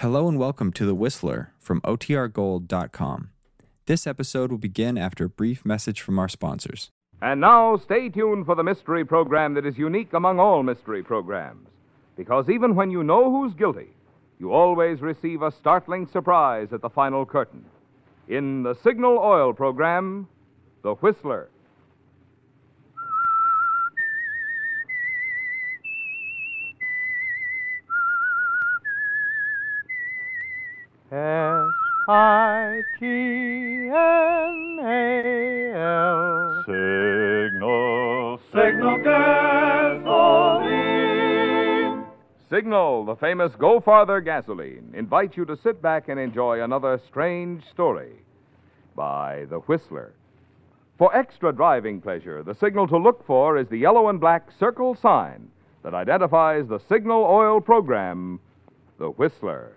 Hello and welcome to The Whistler from OTRGold.com. This episode will begin after a brief message from our sponsors. And now, stay tuned for the mystery program that is unique among all mystery programs. Because even when you know who's guilty, you always receive a startling surprise at the final curtain. In the Signal Oil program, The Whistler. I G N A L. Signal, Signal gasoline. Signal, the famous Go Farther gasoline, invites you to sit back and enjoy another strange story by The Whistler. For extra driving pleasure, the signal to look for is the yellow and black circle sign that identifies the Signal Oil program, The Whistler.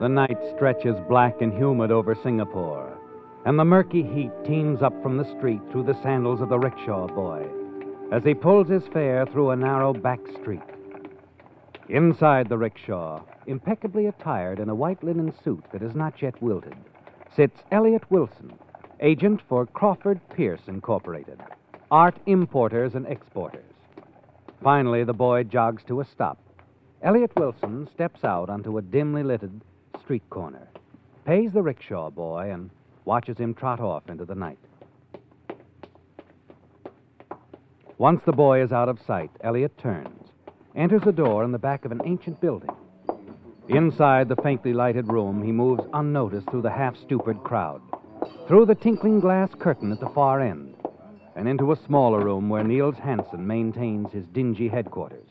The night stretches black and humid over Singapore, and the murky heat teems up from the street through the sandals of the rickshaw boy as he pulls his fare through a narrow back street. Inside the rickshaw, impeccably attired in a white linen suit that is not yet wilted, sits Elliot Wilson, agent for Crawford Pierce Incorporated, art importers and exporters. Finally, the boy jogs to a stop. Elliot Wilson steps out onto a dimly lighted street corner, pays the rickshaw boy, and watches him trot off into the night. Once the boy is out of sight, Elliot turns, enters a door in the back of an ancient building. Inside the faintly lighted room, he moves unnoticed through the half stupid crowd, through the tinkling glass curtain at the far end, and into a smaller room where Niels Hansen maintains his dingy headquarters.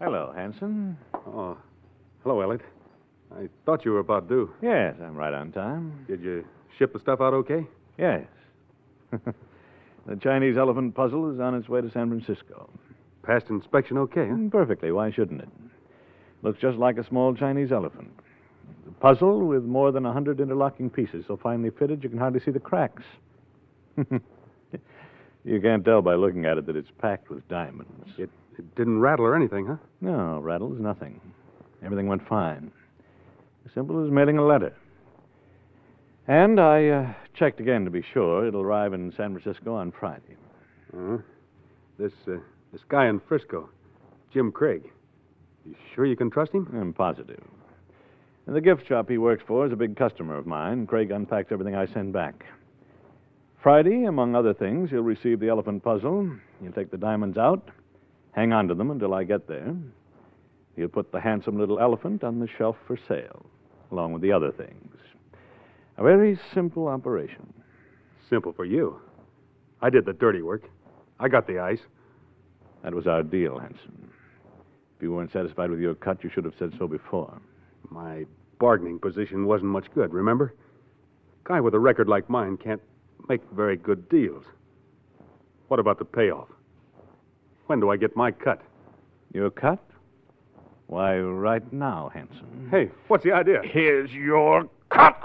Hello, Hansen. Oh, hello, Elliot. I thought you were about due. Yes, I'm right on time. Did you ship the stuff out okay? Yes. the Chinese elephant puzzle is on its way to San Francisco. Passed inspection okay, huh? Mm, Perfectly. Why shouldn't it? Looks just like a small Chinese elephant. Puzzle with more than a hundred interlocking pieces, so finely fitted you can hardly see the cracks. you can't tell by looking at it that it's packed with diamonds. It, it didn't rattle or anything, huh? No, rattles, nothing. Everything went fine. As simple as mailing a letter. And I uh, checked again to be sure. It'll arrive in San Francisco on Friday. Uh-huh. This, uh, this guy in Frisco, Jim Craig. You sure you can trust him? I'm positive. And the gift shop he works for is a big customer of mine. Craig unpacks everything I send back. Friday, among other things, he'll receive the elephant puzzle. He'll take the diamonds out, hang on to them until I get there. He'll put the handsome little elephant on the shelf for sale, along with the other things. A very simple operation. Simple for you. I did the dirty work. I got the ice. That was our deal, Hanson. If you weren't satisfied with your cut, you should have said so before. My bargaining position wasn't much good, remember? A Guy with a record like mine can't make very good deals. What about the payoff? When do I get my cut? Your cut? Why, right now, Hanson. Hey, what's the idea? Here's your cut.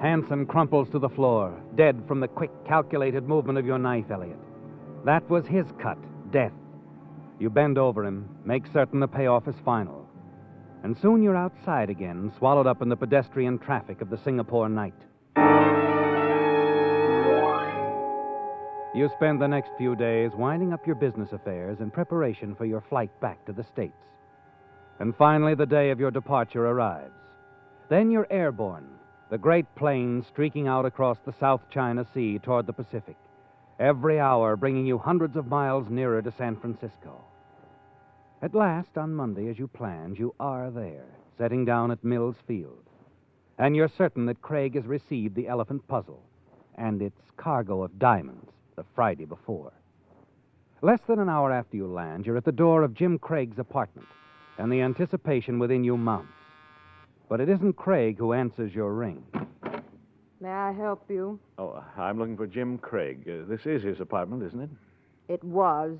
Hanson crumples to the floor, dead from the quick, calculated movement of your knife, Elliot. That was his cut, death. You bend over him, make certain the payoff is final. And soon you're outside again, swallowed up in the pedestrian traffic of the Singapore night. You spend the next few days winding up your business affairs in preparation for your flight back to the States. And finally, the day of your departure arrives. Then you're airborne, the great plane streaking out across the South China Sea toward the Pacific, every hour bringing you hundreds of miles nearer to San Francisco. At last, on Monday, as you planned, you are there, setting down at Mills Field. And you're certain that Craig has received the elephant puzzle and its cargo of diamonds the Friday before. Less than an hour after you land, you're at the door of Jim Craig's apartment, and the anticipation within you mounts. But it isn't Craig who answers your ring. May I help you? Oh, I'm looking for Jim Craig. Uh, this is his apartment, isn't it? It was.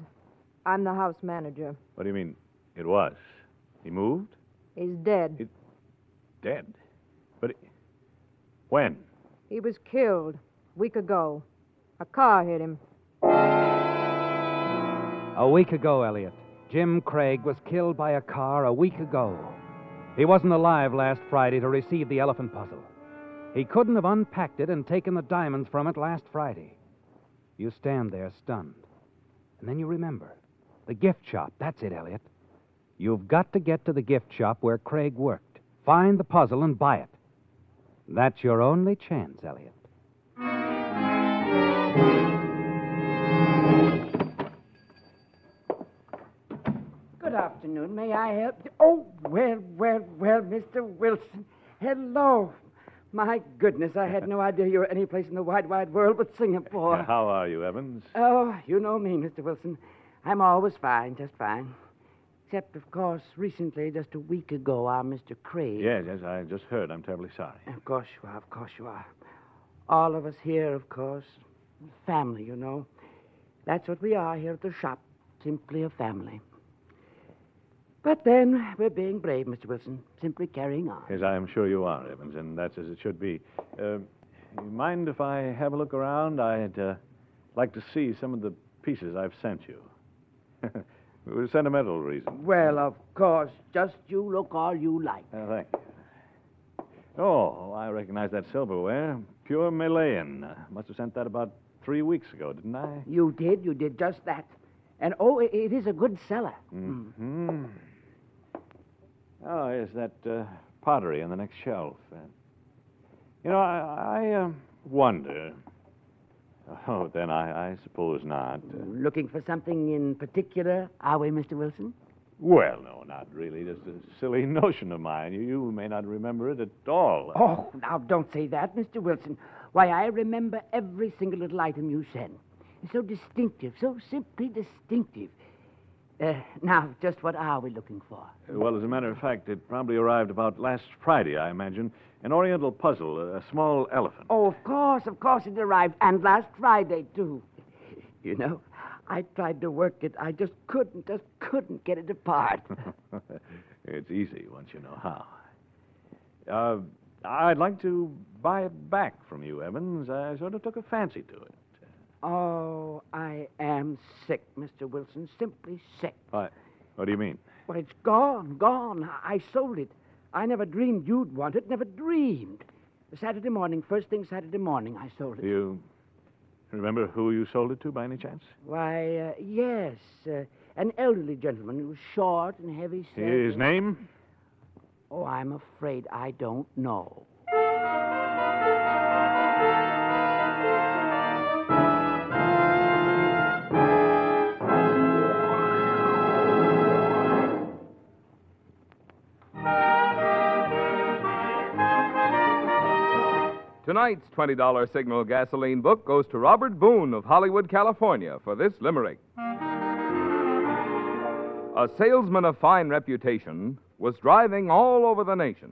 I'm the house manager. What do you mean, it was? He moved? He's dead. It- Dead? But he- when? He was killed a week ago. A car hit him. A week ago, Elliot, Jim Craig was killed by a car a week ago. He wasn't alive last Friday to receive the elephant puzzle. He couldn't have unpacked it and taken the diamonds from it last Friday. You stand there stunned. And then you remember. The gift shop. That's it, Elliot. You've got to get to the gift shop where Craig worked. Find the puzzle and buy it. That's your only chance, Elliot. Afternoon. May I help you? Oh, well, well, well, Mr. Wilson. Hello. My goodness, I had no idea you were any place in the wide, wide world but Singapore. How are you, Evans? Oh, you know me, Mr. Wilson. I'm always fine, just fine. Except, of course, recently, just a week ago, our Mr. Craig. Yes, yes, I just heard. I'm terribly sorry. Of course you are, of course you are. All of us here, of course. Family, you know. That's what we are here at the shop. Simply a family. But then, we're being brave, Mr. Wilson. Simply carrying on. Yes, I am sure you are, Evans, and that's as it should be. Uh, you mind if I have a look around? I'd uh, like to see some of the pieces I've sent you. it was sentimental reason. Well, of course. Just you look all you like. Uh, thank you. Oh, I recognize that silverware. Pure Malayan. Uh, must have sent that about three weeks ago, didn't I? You did. You did just that. And, oh, it, it is a good seller. Hmm. Oh, yes, that uh, pottery on the next shelf. Uh, you know, I, I uh, wonder. Oh, then I, I suppose not. Looking for something in particular, are we, Mr. Wilson? well, no, not really. Just a silly notion of mine. You, you may not remember it at all. Oh, now don't say that, Mr. Wilson. Why, I remember every single little item you send. It's so distinctive, so simply distinctive. Uh, now, just what are we looking for? Well, as a matter of fact, it probably arrived about last Friday, I imagine. An Oriental puzzle, a small elephant. Oh, of course, of course it arrived, and last Friday, too. You know, I tried to work it. I just couldn't, just couldn't get it apart. it's easy once you know how. Uh, I'd like to buy it back from you, Evans. I sort of took a fancy to it. oh, sick, Mr. Wilson, simply sick. Why, what do you mean? Well, it's gone, gone. I sold it. I never dreamed you'd want it, never dreamed. Saturday morning, first thing Saturday morning, I sold it. Do you remember who you sold it to by any chance? Why, uh, yes. Uh, an elderly gentleman who was short and heavy set. His name? Oh, I'm afraid I don't know. Tonight's $20 Signal gasoline book goes to Robert Boone of Hollywood, California for this limerick. A salesman of fine reputation was driving all over the nation.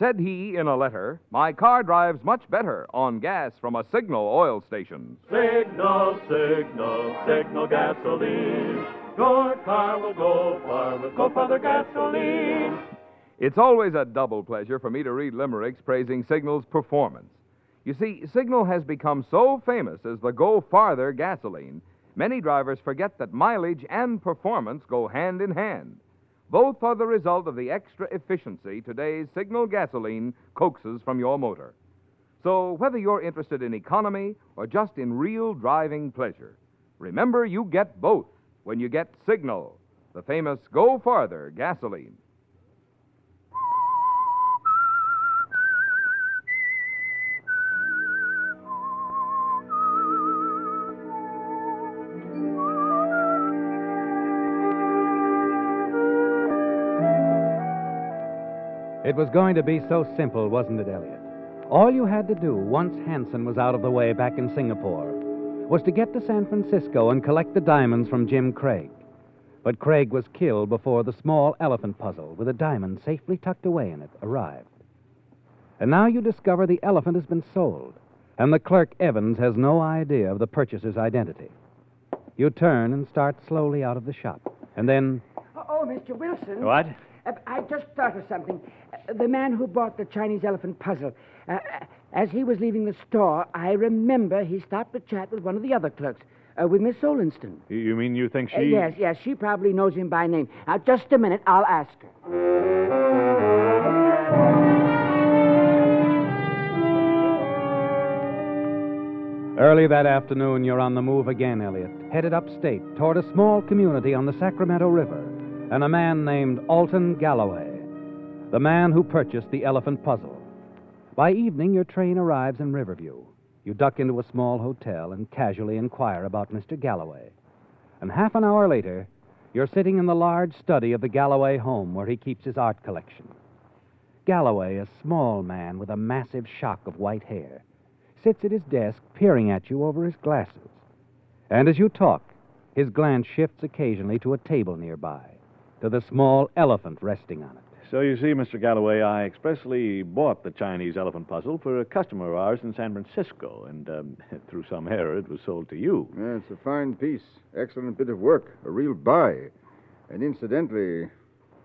Said he in a letter, My car drives much better on gas from a Signal oil station. Signal, signal, signal gasoline. Your car will go far with Go Farther gasoline. It's always a double pleasure for me to read limericks praising Signal's performance. You see, Signal has become so famous as the Go Farther gasoline, many drivers forget that mileage and performance go hand in hand. Both are the result of the extra efficiency today's Signal gasoline coaxes from your motor. So, whether you're interested in economy or just in real driving pleasure, remember you get both when you get Signal, the famous Go Farther gasoline. It was going to be so simple, wasn't it, Elliot? All you had to do, once Hanson was out of the way back in Singapore, was to get to San Francisco and collect the diamonds from Jim Craig. But Craig was killed before the small elephant puzzle, with a diamond safely tucked away in it, arrived. And now you discover the elephant has been sold, and the clerk Evans has no idea of the purchaser's identity. You turn and start slowly out of the shop, and then Oh, Mr. Wilson. What? Uh, I just thought of something. Uh, the man who bought the Chinese elephant puzzle. Uh, uh, as he was leaving the store, I remember he stopped to chat with one of the other clerks, uh, with Miss Solenson. You- You mean you think she. Uh, yes, yes, she probably knows him by name. Now, just a minute, I'll ask her. Early that afternoon, you're on the move again, Elliot, headed upstate toward a small community on the Sacramento River and a man named Alton Galloway, the man who purchased the elephant puzzle. By evening, your train arrives in Riverview. You duck into a small hotel and casually inquire about Mr. Galloway. And half an hour later, you're sitting in the large study of the Galloway home where he keeps his art collection. Galloway, a small man with a massive shock of white hair, sits at his desk peering at you over his glasses. And as you talk, his glance shifts occasionally to a table nearby, to the small elephant resting on it. So you see, Mr. Galloway, I expressly bought the Chinese elephant puzzle for a customer of ours in San Francisco, and um, through some error, it was sold to you. Yeah, it's a fine piece. Excellent bit of work. A real buy. And incidentally,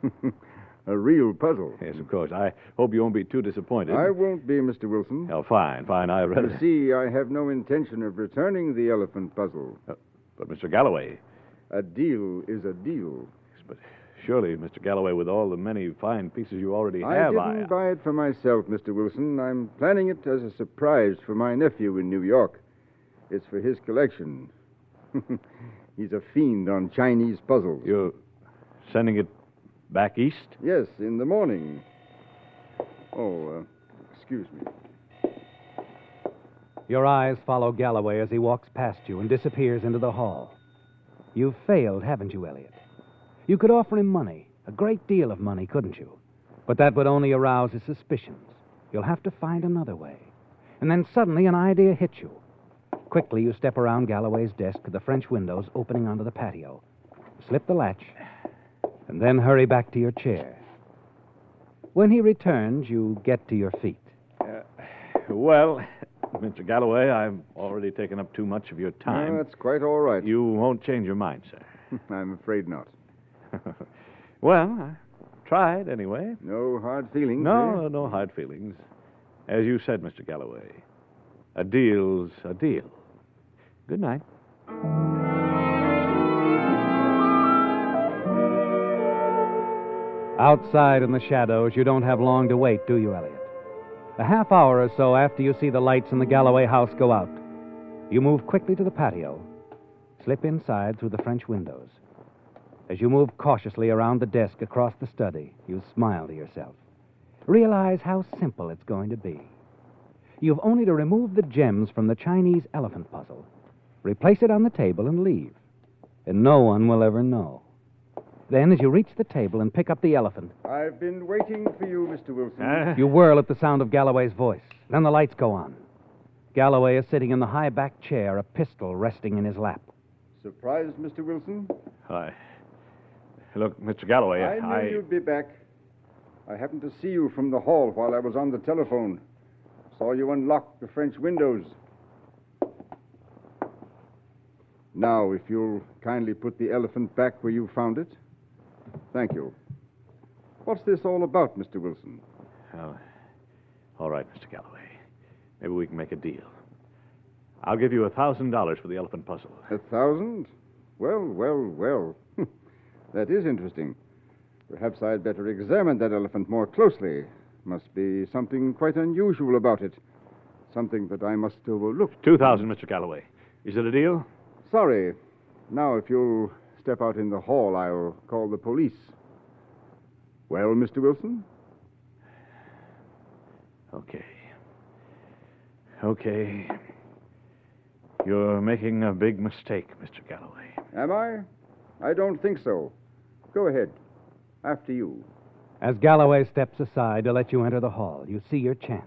a real puzzle. Yes, of course. I hope you won't be too disappointed. I won't be, Mr. Wilson. Oh, fine, fine. I read You see, I have no intention of returning the elephant puzzle. But, Mr. Galloway, A deal is a deal. Yes, but surely, Mr. Galloway, with all the many fine pieces you already have, I have, didn't buy it for myself, Mr. Wilson. I'm planning it as a surprise for my nephew in New York. It's for his collection. He's a fiend on Chinese puzzles. You're sending it back east? Yes, in the morning. Oh, uh, excuse me. Your eyes follow Galloway as he walks past you and disappears into the hall. You've failed, haven't you, Elliot? You could offer him money, a great deal of money, couldn't you? But that would only arouse his suspicions. You'll have to find another way. And then suddenly an idea hits you. Quickly, you step around Galloway's desk to the French windows opening onto the patio, slip the latch, and then hurry back to your chair. When he returns, you get to your feet. Uh, well, Mr. Galloway, I've already taken up too much of your time. that's quite all right. You won't change your mind, sir. I'm afraid not. well, I tried anyway. No hard feelings. No, eh? no hard feelings. As you said, Mr. Galloway, a deal's a deal. Good night. Outside in the shadows, you don't have long to wait, do you, Elliot? A half hour or so after you see the lights in the Galloway house go out, you move quickly to the patio, slip inside through the French windows. As you move cautiously around the desk across the study, you smile to yourself. Realize how simple it's going to be. You've only to remove the gems from the Chinese elephant puzzle, replace it on the table, and leave. And no one will ever know. Then, as you reach the table and pick up the elephant, I've been waiting for you, Mr. Wilson. Huh? you whirl at the sound of Galloway's voice. Then the lights go on. Galloway is sitting in the high backed chair, a pistol resting in his lap. Surprised, Mr. Wilson? I... Look, Mr. Galloway, I knew you'd be back. I happened to see you from the hall while I was on the telephone. Saw you unlock the French windows. Now, if you'll kindly put the elephant back where you found it. Thank you. What's this all about, Mr. Wilson? Oh, all right, Mr. Galloway. Maybe we can make a deal. I'll give you a thousand dollars for the elephant puzzle. A thousand? Well, well, well. that is interesting. Perhaps I'd better examine that elephant more closely. Must be something quite unusual about it. Something that I must overlook. Two thousand, Mr. Galloway. Is it a deal? Sorry. Now, if you'll step out in the hall, I'll call the police. Well, Mr. Wilson? Okay. Okay. You're making a big mistake, Mr. Galloway. Am I? I don't think so. Go ahead. After you. As Galloway steps aside to let you enter the hall, you see your chance.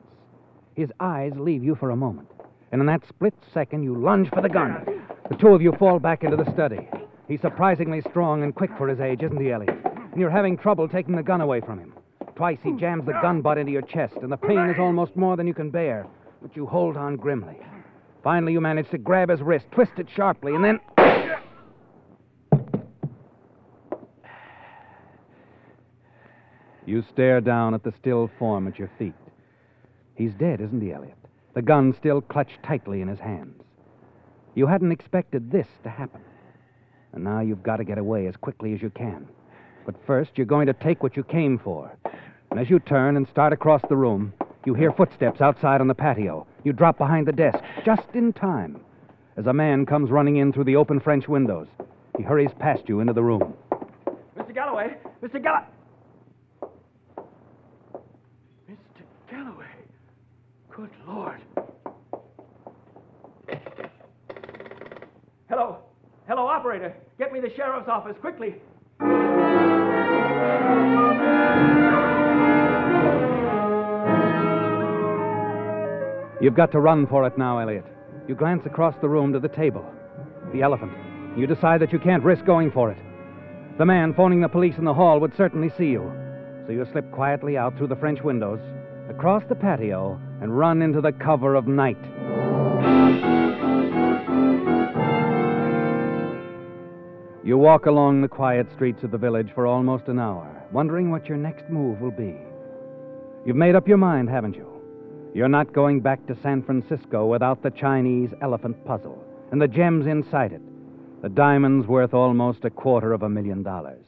His eyes leave you for a moment, and in that split second, you lunge for the gun. The two of you fall back into the study. He's surprisingly strong and quick for his age, isn't he, Elliot? And you're having trouble taking the gun away from him. Twice he jams the gun butt into your chest, and the pain is almost more than you can bear, but you hold on grimly. Finally, you manage to grab his wrist, twist it sharply, and then. You stare down at the still form at your feet. He's dead, isn't he, Elliot? The gun still clutched tightly in his hands. You hadn't expected this to happen. And now you've got to get away as quickly as you can. But first, you're going to take what you came for. And as you turn and start across the room, you hear footsteps outside on the patio. You drop behind the desk, just in time, as a man comes running in through the open French windows. He hurries past you into the room. Mr. Galloway! Mr. Galloway! Mr. Galloway! Good Lord. Hello. Hello, operator. Get me the sheriff's office quickly. You've got to run for it now, Elliot. You glance across the room to the table. The elephant. You decide that you can't risk going for it. The man phoning the police in the hall would certainly see you. So you slip quietly out through the French windows, across the patio, and run into the cover of night. You walk along the quiet streets of the village for almost an hour, wondering what your next move will be. You've made up your mind, haven't you? You're not going back to San Francisco without the Chinese elephant puzzle and the gems inside it. The diamond's worth almost a quarter of a million dollars.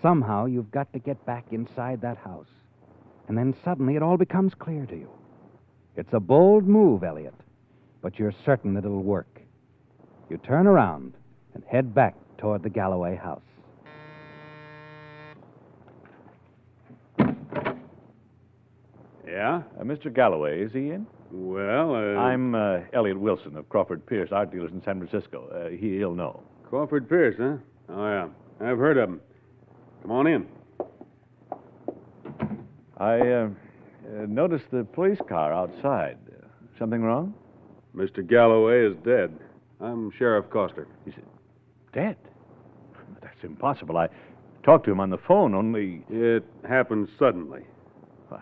Somehow you've got to get back inside that house. And then suddenly it all becomes clear to you. It's a bold move, Elliot, but you're certain that it'll work. You turn around and head back toward the Galloway house. Yeah? Uh, Mr. Galloway, is he in? Well, uh. I'm uh, Elliot Wilson of Crawford Pierce, art dealers in San Francisco. Uh, he, he'll know. Crawford Pierce, huh? Oh, yeah. I've heard of him. Come on in. I uh, uh, noticed the police car outside. Something wrong? Mr. Galloway is dead. I'm Sheriff Coster. He's dead. That's impossible. I talked to him on the phone, only. It happened suddenly. I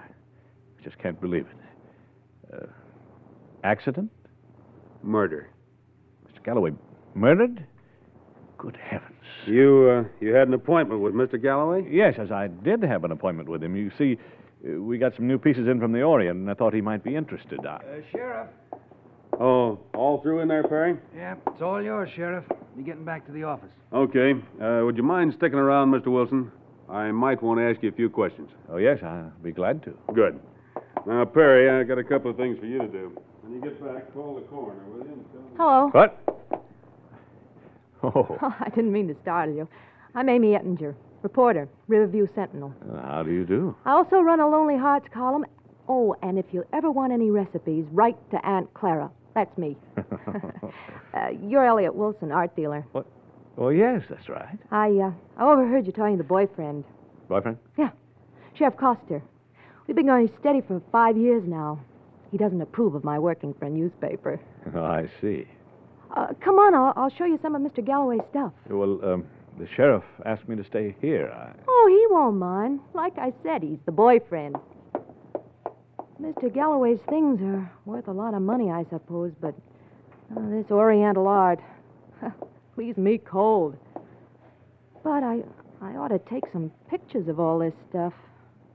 just can't believe it. Uh, accident? Murder. Mr. Galloway murdered? Good heavens. You, uh, you had an appointment with Mr. Galloway? Yes, as I did have an appointment with him. You see, we got some new pieces in from the Orient, and I thought he might be interested. I... Uh, Sheriff. Oh, all through in there, Perry? Yeah, it's all yours, Sheriff. Be getting back to the office. Okay. Uh, would you mind sticking around, Mr. Wilson? I might want to ask you a few questions. Oh, yes, I'll be glad to. Good. Now, Perry, I got a couple of things for you to do. When you get back, call the coroner, will you? and tell him- Hello. What? Oh, Oh, I didn't mean to startle you. I'm Amy Ettinger, reporter, Riverview Sentinel. how do you do? I also run a Lonely Hearts column. Oh, and if you ever want any recipes, write to Aunt Clara. That's me. uh, you're Elliot Wilson, art dealer. Oh, yes, that's right. I uh, I overheard you talking to the boyfriend, Boyfriend? Yeah. Sheriff Coster. We've been going steady for five years now. He doesn't approve of my working for a newspaper. Oh, I see. Uh, come on, I'll, I'll show you some of Mr. Galloway's stuff. Well, um, the sheriff asked me to stay here. I... Oh, he won't mind. Like I said, he's the boyfriend. Mr. Galloway's things are worth a lot of money, I suppose, but uh, this Oriental art leaves me cold. But I, I ought to take some pictures of all this stuff.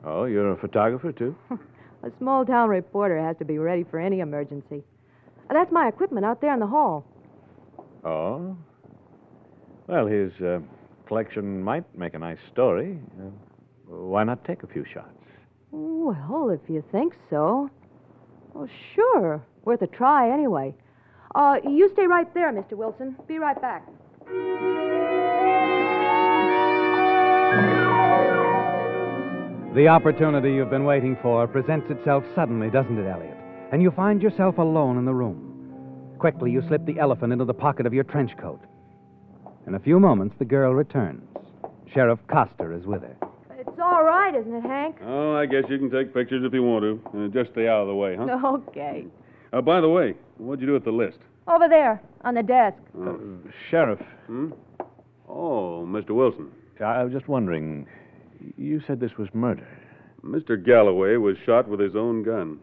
Oh, you're a photographer, too? A small town reporter has to be ready for any emergency. That's my equipment out there in the hall. Oh? Well, his uh, collection might make a nice story. Uh, why not take a few shots? Well, if you think so. Well, sure. Worth a try anyway. Uh, you stay right there, Mr. Wilson. Be right back. The opportunity you've been waiting for presents itself suddenly, doesn't it, Elliot? And you find yourself alone in the room. Quickly, you slip the elephant into the pocket of your trench coat. In a few moments, the girl returns. Sheriff Coster is with her. It's all right, right, isn't it, Hank? Oh, I guess you can take pictures if you want to. Uh, just stay out of the way, huh? Okay. Uh, by the way, what'd you do with the list? Over there, on the desk. Uh, Sheriff, Hmm? Oh, Mr. Wilson. I was just wondering. You said this was murder. Mr. Galloway was shot with his own gun.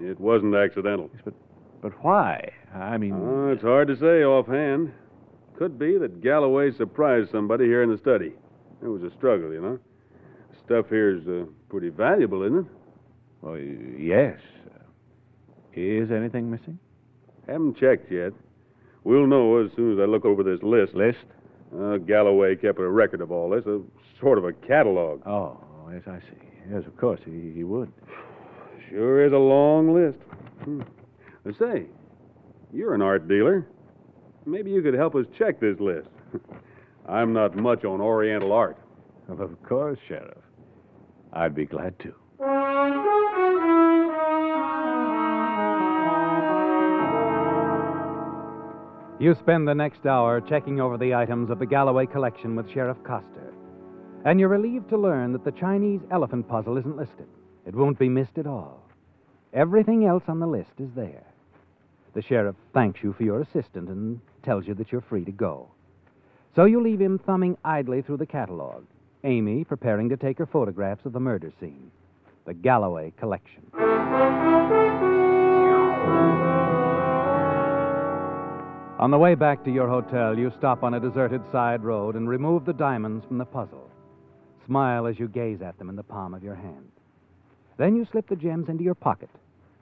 It wasn't accidental. Yes, but, but why? I mean, Oh, it's hard to say offhand. Could be that Galloway surprised somebody here in the study. It was a struggle, you know. Stuff here's uh, pretty valuable, isn't it? well, yes. Is anything missing? Haven't checked yet. We'll know as soon as I look over this list. List? Uh, Galloway kept a record of all this, a sort of a catalog. Oh, yes, I see. Yes, of course, he, he would. Sure is a long list. Hmm. Say, you're an art dealer. Maybe you could help us check this list. I'm not much on Oriental art. Well, of course, Sheriff. I'd be glad to. You spend the next hour checking over the items of the Galloway collection with Sheriff Coster. And you're relieved to learn that the Chinese elephant puzzle isn't listed. It won't be missed at all. Everything else on the list is there. The sheriff thanks you for your assistance and tells you that you're free to go. So you leave him thumbing idly through the catalog, Amy preparing to take her photographs of the murder scene. The Galloway collection. On the way back to your hotel, you stop on a deserted side road and remove the diamonds from the puzzle. Smile as you gaze at them in the palm of your hand. Then you slip the gems into your pocket,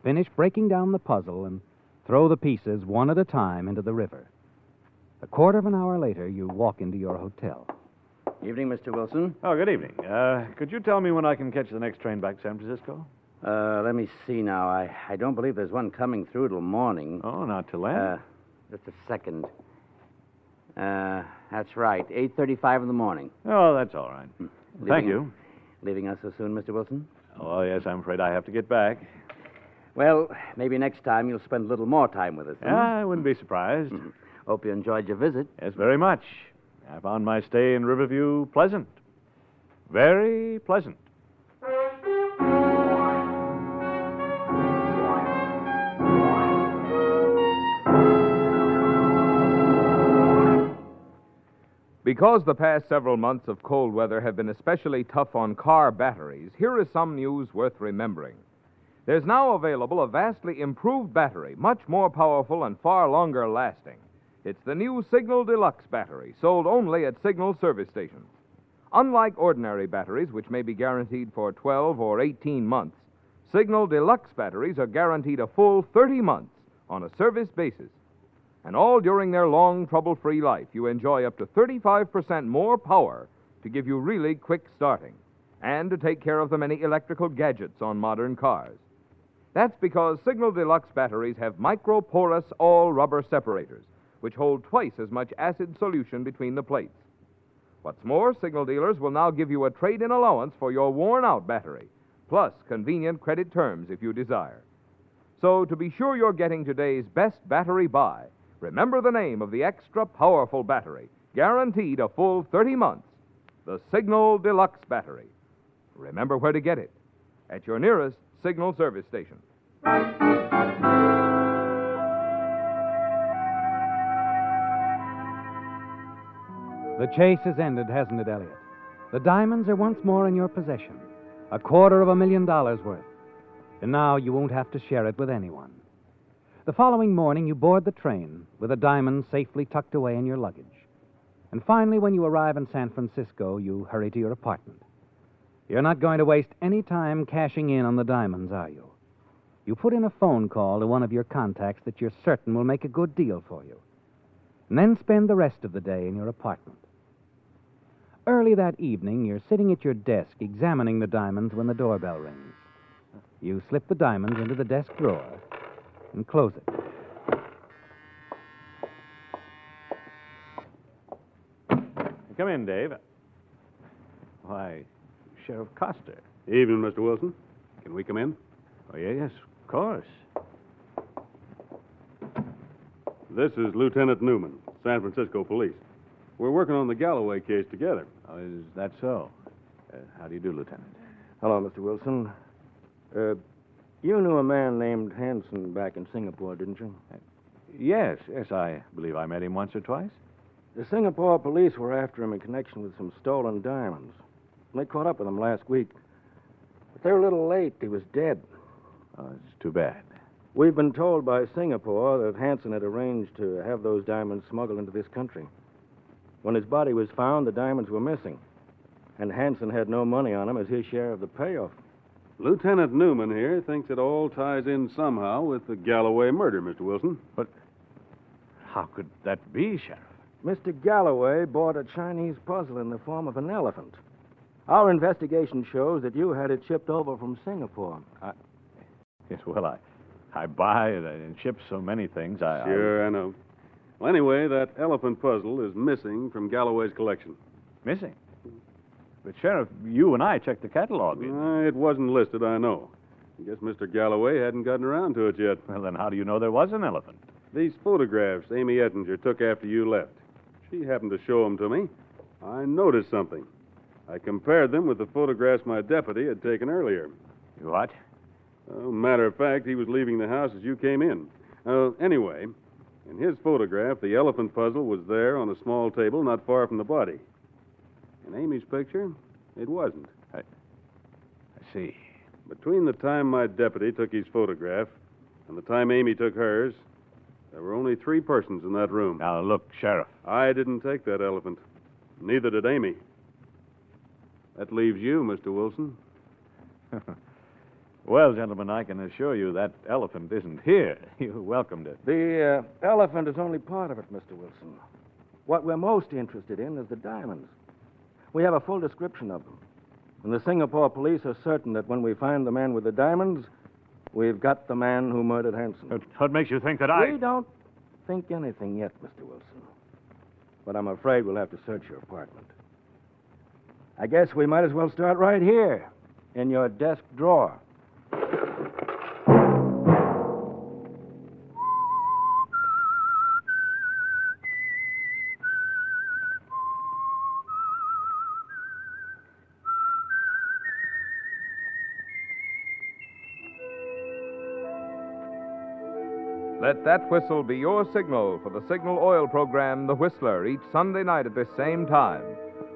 finish breaking down the puzzle, and throw the pieces one at a time into the river. A quarter of an hour later, you walk into your hotel. Evening, Mr. Wilson. Oh, good evening. Uh, could you tell me when I can catch the next train back to San Francisco? Uh, let me see now. I, I don't believe there's one coming through till morning. Oh, not till then. Uh, just a second. Uh, that's right. 8.35 in the morning. oh, that's all right. Thank you. Leaving us so soon, Mr. Wilson? Oh, yes, I'm afraid I have to get back. Well, maybe next time you'll spend a little more time with us. hmm? I wouldn't be surprised. Hope you enjoyed your visit. Yes, very much. I found my stay in Riverview pleasant. Very pleasant. Because the past several months of cold weather have been especially tough on car batteries, here is some news worth remembering. There's now available a vastly improved battery, much more powerful and far longer lasting. It's the new Signal Deluxe battery, sold only at Signal service stations. Unlike ordinary batteries, which may be guaranteed for 12 or 18 months, Signal Deluxe batteries are guaranteed a full 30 months on a service basis. And all during their long, trouble free life, you enjoy up to 35% more power to give you really quick starting and to take care of the many electrical gadgets on modern cars. That's because Signal Deluxe batteries have microporous all rubber separators, which hold twice as much acid solution between the plates. What's more, Signal dealers will now give you a trade in allowance for your worn out battery, plus convenient credit terms if you desire. So, to be sure you're getting today's best battery buy, remember the name of the extra powerful battery, guaranteed a full 30 months the Signal Deluxe battery. Remember where to get it at your nearest Signal service station. The chase is ended, hasn't it, Elliot? The diamonds are once more in your possession. A quarter of a million dollars worth. And now you won't have to share it with anyone. The following morning, you board the train with the diamonds safely tucked away in your luggage. And finally, when you arrive in San Francisco, you hurry to your apartment. You're not going to waste any time cashing in on the diamonds, are you? You put in a phone call to one of your contacts that you're certain will make a good deal for you. And then spend the rest of the day in your apartment. Early that evening, you're sitting at your desk examining the diamonds when the doorbell rings. You slip the diamonds into the desk drawer and close it. Come in, Dave. Why, Sheriff Coster. Evening, Mr. Wilson. Can we come in? Oh, yeah, yes, of course. This is Lieutenant Newman, San Francisco Police. We're working on the Galloway case together. Is that so? Uh, how do you do, Lieutenant? Hello, Mr. Wilson. Uh, you knew a man named Hanson back in Singapore, didn't you? Yes, yes, I believe I met him once or twice. The Singapore police were after him in connection with some stolen diamonds. They caught up with him last week. But they were a little late. He was dead. Oh, it's too bad. We've been told by Singapore that Hanson had arranged to have those diamonds smuggled into this country. When his body was found, the diamonds were missing. And Hanson had no money on him as his share of the payoff. Lieutenant Newman here thinks it all ties in somehow with the Galloway murder, Mr. Wilson. But how could that be, Sheriff? Mr. Galloway bought a Chinese puzzle in the form of an elephant. Our investigation shows that you had it shipped over from Singapore. I, yes, well, I, I buy and ship so many things. I, Sure, I know. Well, anyway, that elephant puzzle is missing from Galloway's collection. Missing? But, Sheriff, you and I checked the catalog. Uh, it wasn't listed, I know. I guess Mr. Galloway hadn't gotten around to it yet. Well, then how do you know there was an elephant? These photographs Amy Ettinger took after you left. She happened to show them to me. I noticed something. I compared them with the photographs my deputy had taken earlier. What? Uh, matter of fact, he was leaving the house as you came in. Uh, anyway, in his photograph, the elephant puzzle was there on a small table not far from the body. In Amy's picture, it wasn't. I, I see. Between the time my deputy took his photograph and the time Amy took hers, there were only three persons in that room. Now, look, Sheriff. I didn't take that elephant. Neither did Amy. That leaves you, Mr. Wilson. well, gentlemen, I can assure you that elephant isn't here. You're welcome to. The uh, elephant is only part of it, Mr. Wilson. What we're most interested in is the diamonds. We have a full description of them. And the Singapore police are certain that when we find the man with the diamonds, we've got the man who murdered Hanson. What makes you think that I. We don't think anything yet, Mr. Wilson. But I'm afraid we'll have to search your apartment. I guess we might as well start right here, in your desk drawer. Let that whistle be your signal for the Signal Oil program, The Whistler, each Sunday night at this same time.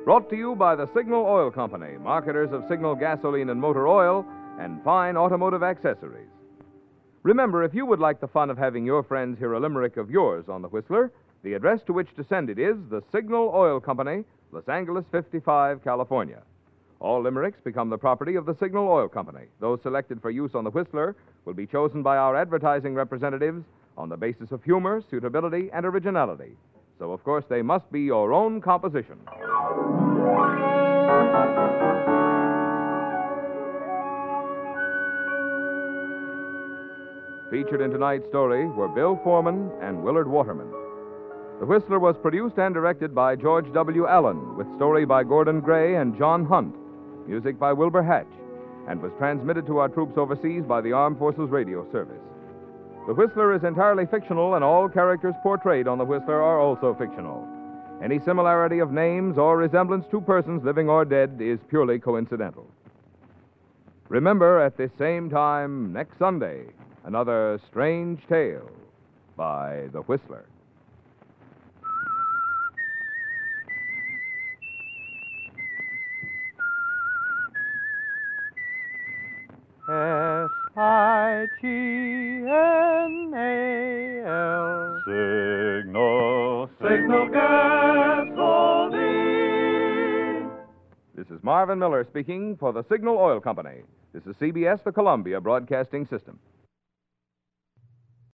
Brought to you by the Signal Oil Company, marketers of Signal gasoline and motor oil and fine automotive accessories. Remember, if you would like the fun of having your friends hear a limerick of yours on The Whistler, the address to which to send it is the Signal Oil Company, Los Angeles 55, California. All limericks become the property of the Signal Oil Company. Those selected for use on The Whistler will be chosen by our advertising representatives on the basis of humor, suitability, and originality. So, of course, they must be your own composition. Featured in tonight's story were Bill Forman and Willard Waterman. The Whistler was produced and directed by George W. Allen, with story by Gordon Gray and John Hunt, music by Wilbur Hatch, and was transmitted to our troops overseas by the Armed Forces Radio Service. The Whistler is entirely fictional, and all characters portrayed on The Whistler are also fictional. Any similarity of names or resemblance to persons living or dead is purely coincidental. Remember, at this same time next Sunday, another strange tale by The Whistler. I G N A L. Signal, Signal gasoline. This is Marvin Miller speaking for the Signal Oil Company. This is CBS, the Columbia Broadcasting System.